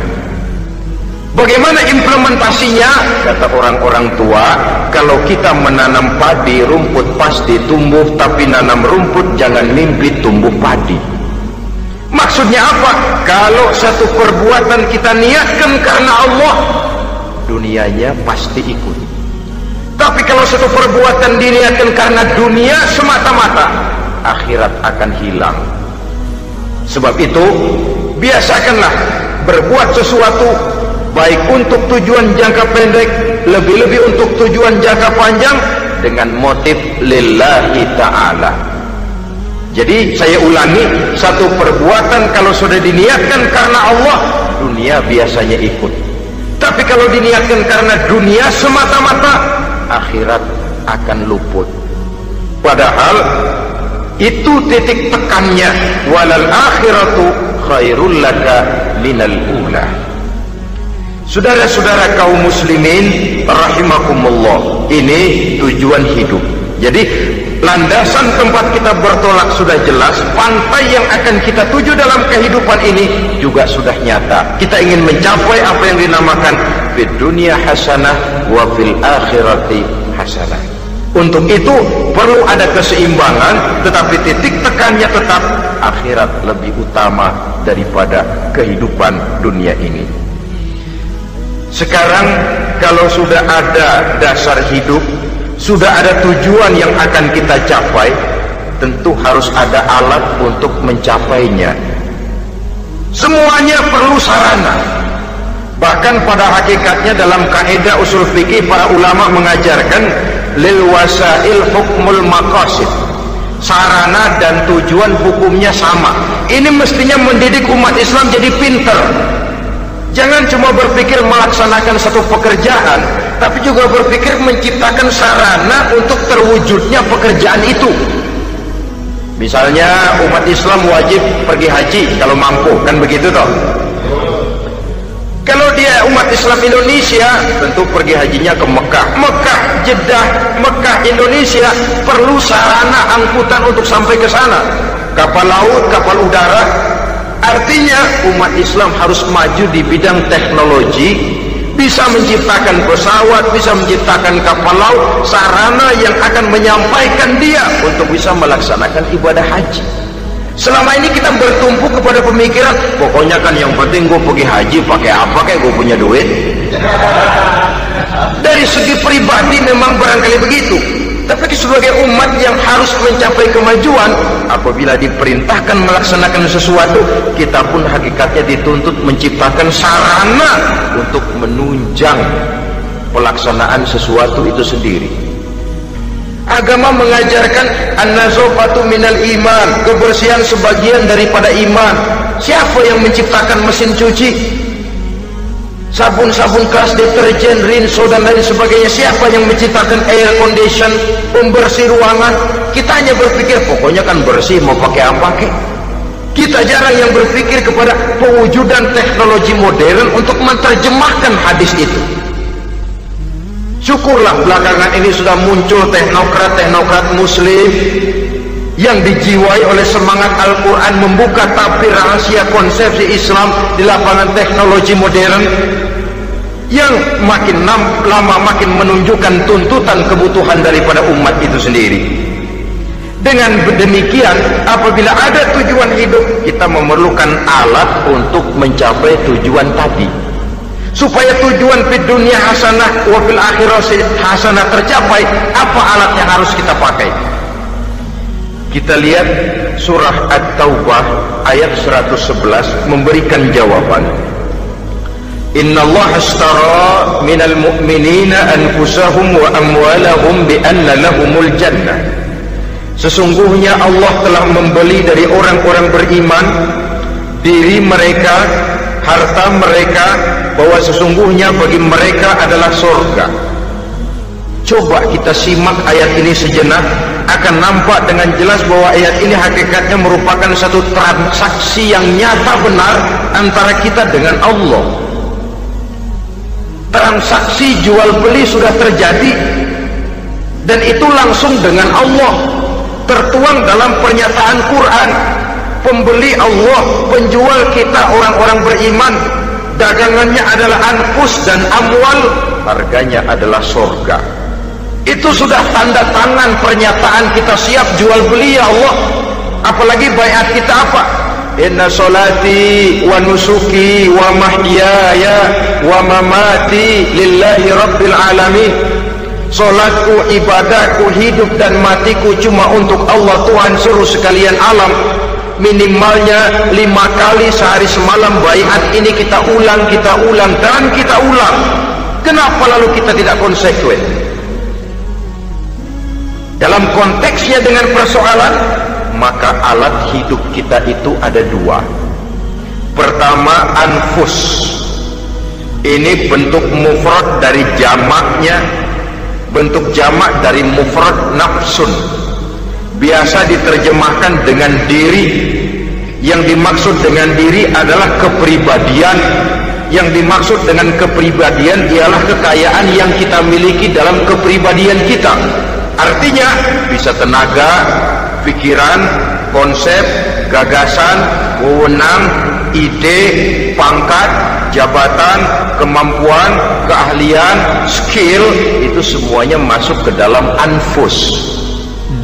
Bagaimana implementasinya? Kata orang-orang tua kalau kita menanam padi rumput pasti tumbuh tapi nanam rumput jangan mimpi tumbuh padi Maksudnya apa? Kalau satu perbuatan kita niatkan karena Allah, dunianya pasti ikut. Tapi kalau satu perbuatan diniatkan karena dunia semata-mata, akhirat akan hilang. Sebab itu, biasakanlah berbuat sesuatu baik untuk tujuan jangka pendek, lebih-lebih untuk tujuan jangka panjang dengan motif lillahi ta'ala. Jadi saya ulangi satu perbuatan kalau sudah diniatkan karena Allah dunia biasanya ikut. Tapi kalau diniatkan karena dunia semata-mata akhirat akan luput. Padahal itu titik tekannya walal akhiratu khairul laka minal ula Saudara-saudara kaum muslimin rahimakumullah ini tujuan hidup jadi landasan tempat kita bertolak sudah jelas pantai yang akan kita tuju dalam kehidupan ini juga sudah nyata. Kita ingin mencapai apa yang dinamakan fid dunia hasanah wa fil akhirati hasanah. Untuk itu perlu ada keseimbangan tetapi titik tekannya tetap akhirat lebih utama daripada kehidupan dunia ini. Sekarang kalau sudah ada dasar hidup sudah ada tujuan yang akan kita capai tentu harus ada alat untuk mencapainya. Semuanya perlu sarana. Bahkan pada hakikatnya dalam kaidah usul fikih para ulama mengajarkan lil wasail hukmul maqasid. Sarana dan tujuan hukumnya sama. Ini mestinya mendidik umat Islam jadi pinter. Jangan cuma berpikir melaksanakan satu pekerjaan tapi juga berpikir menciptakan sarana untuk terwujudnya pekerjaan itu misalnya umat Islam wajib pergi haji kalau mampu kan begitu toh kalau dia umat Islam Indonesia tentu pergi hajinya ke Mekah. Mekah, Jeddah, Mekah, Indonesia perlu sarana angkutan untuk sampai ke sana. Kapal laut, kapal udara. Artinya umat Islam harus maju di bidang teknologi, bisa menciptakan pesawat, bisa menciptakan kapal laut, sarana yang akan menyampaikan dia untuk bisa melaksanakan ibadah haji. Selama ini kita bertumpu kepada pemikiran, pokoknya kan yang penting gue pergi haji pakai apa kayak gue punya duit. Dari segi pribadi memang barangkali begitu. Tapi sebagai umat yang harus mencapai kemajuan, apabila diperintahkan melaksanakan sesuatu, kita pun hakikatnya dituntut menciptakan sarana untuk menunjang pelaksanaan sesuatu itu sendiri. Agama mengajarkan an-nazafatu minal iman, kebersihan sebagian daripada iman. Siapa yang menciptakan mesin cuci? Sabun-sabun keras, deterjen, rinso dan lain sebagainya. Siapa yang menciptakan air condition, pembersih ruangan? Kita hanya berpikir pokoknya kan bersih mau pakai apa ke? Kita jarang yang berpikir kepada pewujudan teknologi modern untuk menerjemahkan hadis itu. Syukurlah belakangan ini sudah muncul teknokrat-teknokrat muslim yang dijiwai oleh semangat Al-Quran membuka tapir rahasia konsepsi Islam di lapangan teknologi modern yang makin lama makin menunjukkan tuntutan kebutuhan daripada umat itu sendiri. Dengan demikian, apabila ada tujuan hidup, kita memerlukan alat untuk mencapai tujuan tadi. Supaya tujuan di dunia hasanah wa fil akhirah hasanah tercapai apa alat yang harus kita pakai? Kita lihat surah at-taubah ayat 111 memberikan jawaban Inna Allah ashtara minal mu'minina anfusahum wa amwalahum bi anna lahumul jannah Sesungguhnya Allah telah membeli dari orang-orang beriman diri mereka harta mereka bahwa sesungguhnya bagi mereka adalah surga. Coba kita simak ayat ini sejenak akan nampak dengan jelas bahwa ayat ini hakikatnya merupakan satu transaksi yang nyata benar antara kita dengan Allah. Transaksi jual beli sudah terjadi. Dan itu langsung dengan Allah. Tertuang dalam pernyataan Quran. Pembeli Allah penjual kita orang-orang beriman. Dagangannya adalah anfus dan amwal. Harganya adalah surga itu sudah tanda tangan pernyataan kita siap jual beli ya Allah. Apalagi bayat kita apa inna salati wa nusuki wa mahyaya wa mamati lillahi rabbil alamin Solatku, ibadahku, hidup dan matiku cuma untuk Allah Tuhan seluruh sekalian alam minimalnya lima kali sehari semalam bayat ini kita ulang, kita ulang dan kita ulang. Kenapa lalu kita tidak konsekuen? Dalam konteksnya dengan persoalan, maka alat hidup kita itu ada dua. Pertama, anfus. Ini bentuk mufrad dari jamaknya, bentuk jamak dari mufrad nafsun biasa diterjemahkan dengan diri yang dimaksud dengan diri adalah kepribadian yang dimaksud dengan kepribadian ialah kekayaan yang kita miliki dalam kepribadian kita artinya bisa tenaga pikiran konsep gagasan wewenang ide pangkat jabatan kemampuan keahlian skill itu semuanya masuk ke dalam anfus.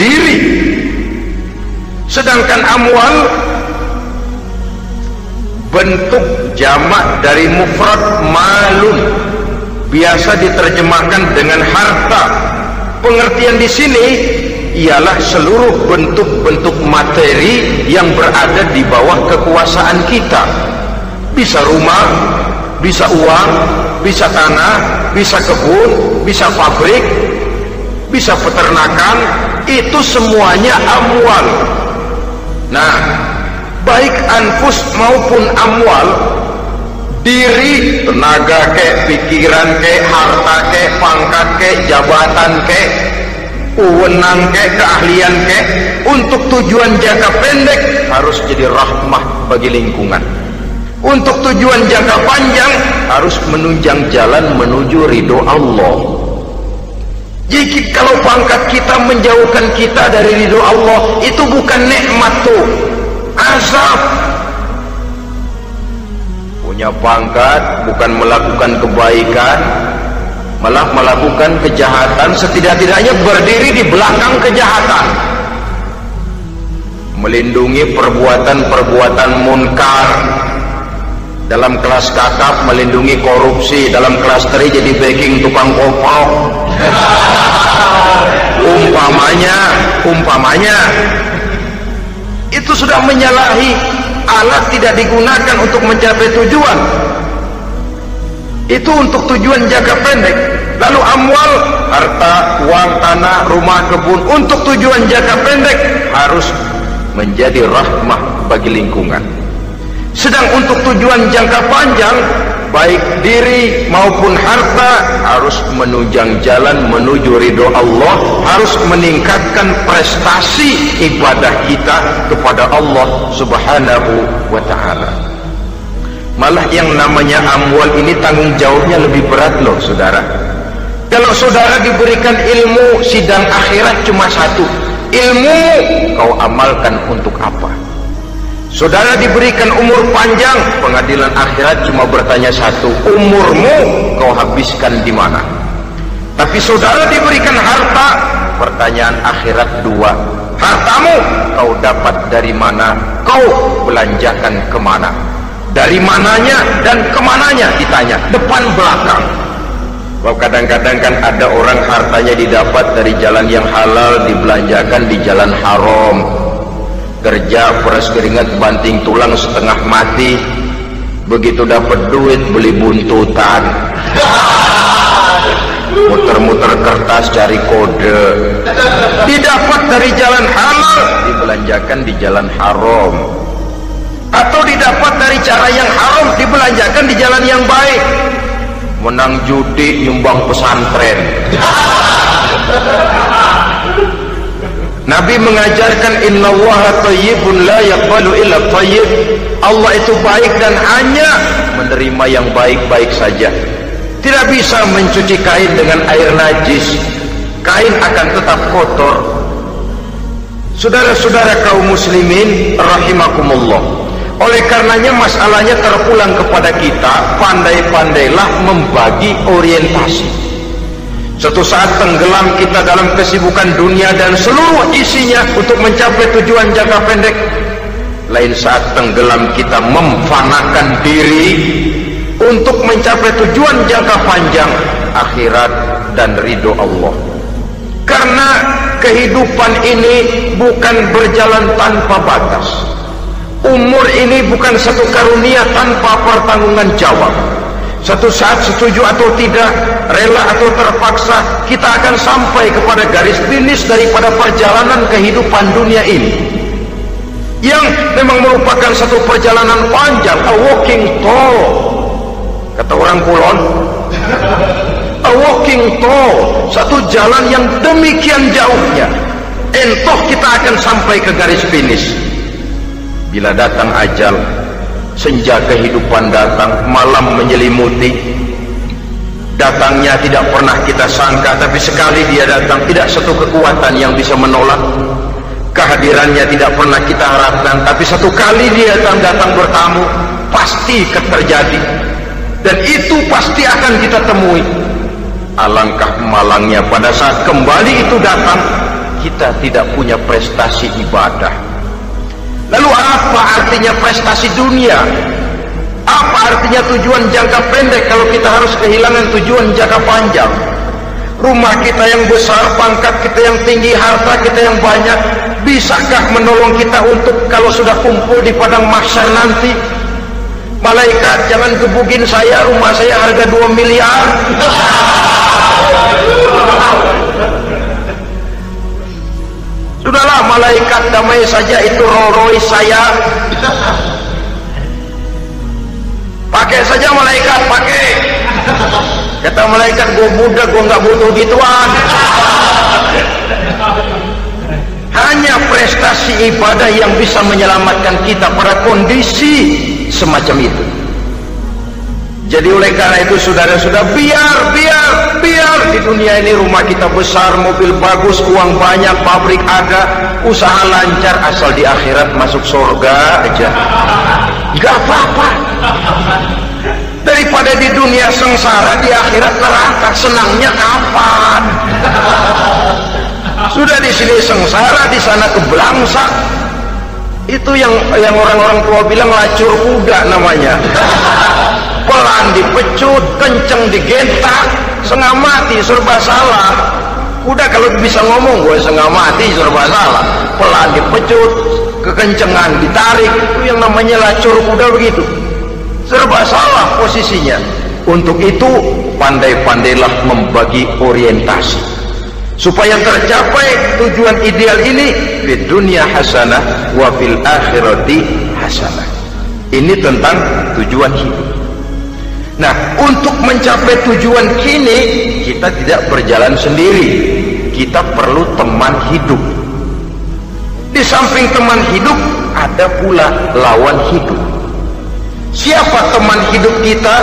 Diri. Sedangkan amwal bentuk jamak dari mufrad malun. Biasa diterjemahkan dengan harta. Pengertian di sini ialah seluruh bentuk-bentuk materi yang berada di bawah kekuasaan kita. Bisa rumah bisa uang bisa tanah bisa kebun bisa pabrik bisa peternakan itu semuanya amwal. Nah baik anfus maupun amwal diri tenaga ke pikiran ke harta ke pangkat ke jabatan ke wewenang ke keahlian ke untuk tujuan jangka pendek harus jadi rahmah bagi lingkungan. Untuk tujuan jangka panjang harus menunjang jalan menuju ridho Allah. Jadi kalau pangkat kita menjauhkan kita dari ridho Allah itu bukan nikmat tuh. Azab. Punya pangkat bukan melakukan kebaikan malah melakukan kejahatan setidak-tidaknya berdiri di belakang kejahatan. Melindungi perbuatan-perbuatan munkar. Dalam kelas kakap melindungi korupsi. Dalam kelas teri jadi backing tukang kopok umpamanya umpamanya itu sudah menyalahi alat tidak digunakan untuk mencapai tujuan itu untuk tujuan jangka pendek. Lalu amwal harta uang tanah rumah kebun. Untuk tujuan jangka pendek harus menjadi rahmah bagi lingkungan. Sedang untuk tujuan jangka panjang baik diri maupun harta harus menunjang jalan menuju ridho Allah harus meningkatkan prestasi ibadah kita kepada Allah subhanahu wa ta'ala malah yang namanya amwal ini tanggung jawabnya lebih berat loh saudara. Kalau saudara diberikan ilmu sidang akhirat cuma satu. Ilmu kau amalkan untuk apa? Saudara diberikan umur panjang pengadilan akhirat cuma bertanya satu umurmu kau habiskan di mana? Tapi saudara diberikan harta pertanyaan akhirat dua hartamu kau dapat dari mana? Kau belanjakan ke mana dari mananya dan ke mananya ditanya. Depan belakang. Bahwa kadang-kadang kan ada orang hartanya didapat dari jalan yang halal dibelanjakan di jalan haram. Kerja peras keringat banting tulang setengah mati. Begitu dapat duit beli buntutan. Muter-muter kertas cari kode. Didapat dari jalan halal dibelanjakan di jalan haram atau didapat dari cara yang haram dibelanjakan di jalan yang baik. Menang judi nyumbang pesantren. [LAUGHS] Nabi mengajarkan Inna Allah tayyibun la yaqbalu illa tayyib. Allah itu baik dan hanya menerima yang baik-baik saja. Tidak bisa mencuci kain dengan air najis. Kain akan tetap kotor. Saudara-saudara kaum muslimin rahimakumullah oleh karenanya masalahnya terpulang kepada kita pandai-pandailah membagi orientasi. Suatu saat tenggelam kita dalam kesibukan dunia dan seluruh isinya untuk mencapai tujuan jangka pendek. Lain saat tenggelam kita memfanakan diri untuk mencapai tujuan jangka panjang akhirat dan ridho Allah. Karena kehidupan ini bukan berjalan tanpa batas umur ini bukan satu karunia tanpa pertanggungan jawab. Satu saat setuju atau tidak rela atau terpaksa kita akan sampai kepada garis finish daripada perjalanan kehidupan dunia ini. Yang memang merupakan satu perjalanan panjang a walking tall. Kata orang kulon a walking tall satu jalan yang demikian jauhnya. Entoh kita akan sampai ke garis finish bila datang ajal senja kehidupan datang malam menyelimuti. Datangnya tidak pernah kita sangka tapi sekali dia datang tidak satu kekuatan yang bisa menolak. Kehadirannya tidak pernah kita harapkan tapi satu kali dia datang datang bertamu pasti terjadi. Dan itu pasti akan kita temui. Alangkah malangnya pada saat kembali itu datang kita tidak punya prestasi ibadah lalu apa artinya prestasi dunia? Apa artinya tujuan jangka pendek kalau kita harus kehilangan tujuan jangka panjang? Rumah kita yang besar pangkat kita yang tinggi harta kita yang banyak bisakah menolong kita untuk kalau sudah kumpul di padang mahsyar nanti? Malaikat jangan gebugin saya rumah saya harga 2 miliar sudahlah malaikat damai saja itu Royce saya. Pakai saja malaikat pakai. Kata malaikat gue budak gue nggak butuh gituan. Hanya prestasi ibadah yang bisa menyelamatkan kita pada kondisi semacam itu jadi oleh karena itu saudara-saudara biar biar biar. Di dunia ini rumah kita besar mobil bagus uang banyak pabrik ada. Usaha lancar asal di akhirat masuk surga aja. Gak apa-apa. Daripada di dunia sengsara di akhirat neraka senangnya kapan? Sudah di sini sengsara di sana kebelangsak itu yang yang orang-orang tua bilang lacur kuda namanya pelan dipecut kenceng digentak setengah mati serba salah. Kuda kalau bisa ngomong gue setengah mati serba salah. Pelan dipecut kekencengan ditarik. Itu yang namanya lacur kuda begitu. Serba salah posisinya. Untuk itu pandai-pandailah membagi orientasi. Supaya tercapai tujuan ideal ini di dunia hasanah wa fil akhirati hasanah. Ini tentang tujuan hidup nah untuk mencapai tujuan kini kita tidak berjalan sendiri. Kita perlu teman hidup. Di samping teman hidup ada pula lawan hidup. Siapa teman hidup kita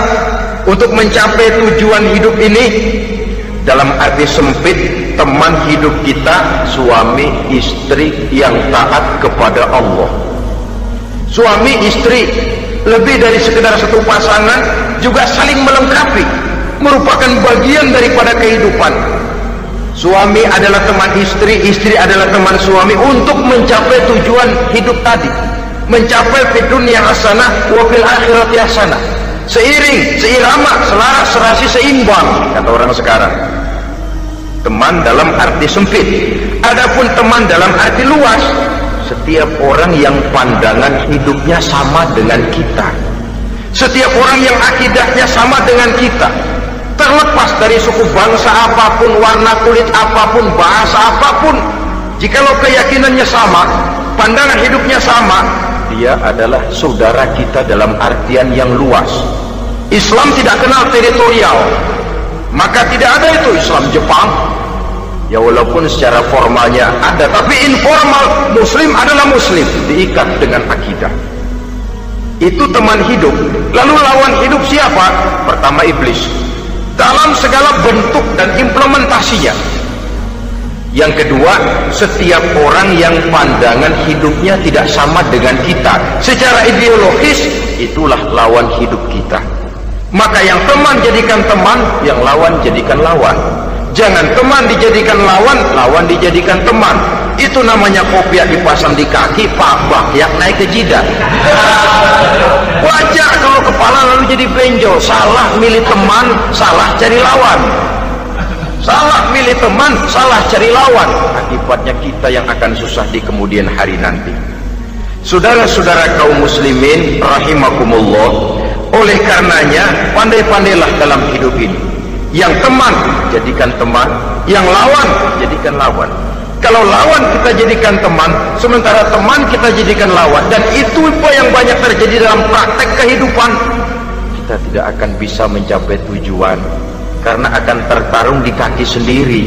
untuk mencapai tujuan hidup ini? Dalam arti sempit teman hidup kita suami istri yang taat kepada Allah. Suami istri lebih dari sekedar satu pasangan juga saling melengkapi merupakan bagian daripada kehidupan. Suami adalah teman istri istri adalah teman suami untuk mencapai tujuan hidup tadi. Mencapai fi dunia hasanah wa fil akhirati hasanah. Seiring seirama selaras serasi seimbang kata orang sekarang. Teman dalam arti sempit. Adapun teman dalam arti luas setiap orang yang pandangan hidupnya sama dengan kita setiap orang yang akidahnya sama dengan kita terlepas dari suku bangsa apa pun warna kulit apa pun bahasa apa pun jikalau keyakinannya sama pandangan hidupnya sama dia adalah saudara kita dalam artian yang luas. Islam tidak kenal teritorial maka tidak ada itu Islam Jepang. Ya walaupun secara formalnya ada tapi informal muslim adalah muslim diikat dengan akidah itu teman hidup lalu lawan hidup siapa? pertama iblis dalam segala bentuk dan implementasinya yang kedua, setiap orang yang pandangan hidupnya tidak sama dengan kita. Secara ideologis, itulah lawan hidup kita. Maka yang teman jadikan teman, yang lawan jadikan lawan. Jangan teman dijadikan lawan, lawan dijadikan teman. Itu namanya kopiah dipasang di kaki, pak yang naik ke jidat. Wajar kalau kepala lalu jadi benjol. Salah milih teman, salah cari lawan. Salah milih teman salah cari lawan. Akibatnya kita yang akan susah di kemudian hari nanti. Saudara-saudara kaum muslimin rahimakumullah. Oleh karenanya pandai-pandailah dalam hidup ini. Yang teman jadikan teman. Yang lawan jadikan lawan kalau lawan kita jadikan teman sementara teman kita jadikan lawan dan itu yang banyak terjadi dalam praktek kehidupan kita tidak akan bisa mencapai tujuan karena akan tertarung di kaki sendiri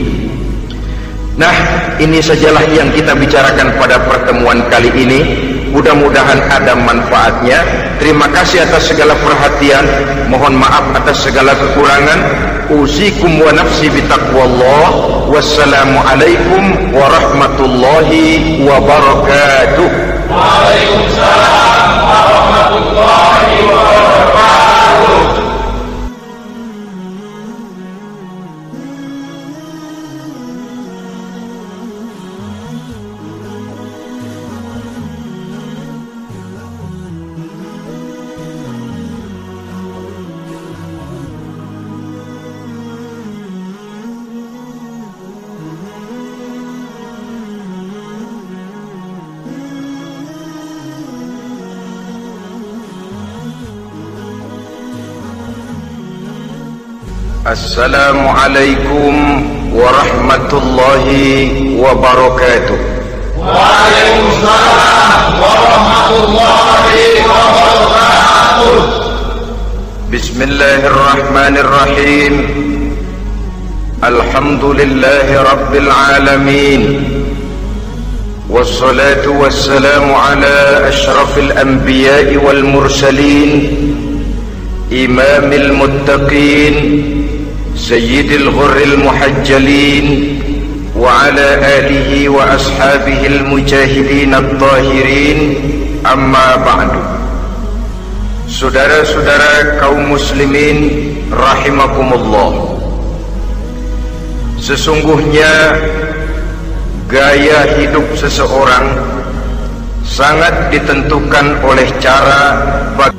Nah, ini sajalah yang kita bicarakan pada pertemuan kali ini. Mudah-mudahan ada manfaatnya. Terima kasih atas segala perhatian. Mohon maaf atas segala kekurangan. Uzikum wa nafsi bitaqwallah. Wassalamualaikum warahmatullahi wabarakatuh. Waalaikumsalam السلام عليكم ورحمة الله وبركاته. Waalaikumsalam warahmatullahi wabarakatuh. بسم الله الرحمن الرحيم الحمد لله رب العالمين والصلاة والسلام على أشرف الأنبياء والمرسلين إمام المتقين سيد الغر المحجلين وعلى آله وأصحابه المجاهدين الطاهرين أما بعد Saudara-saudara kaum muslimin rahimakumullah Sesungguhnya gaya hidup seseorang sangat ditentukan oleh cara bagaimana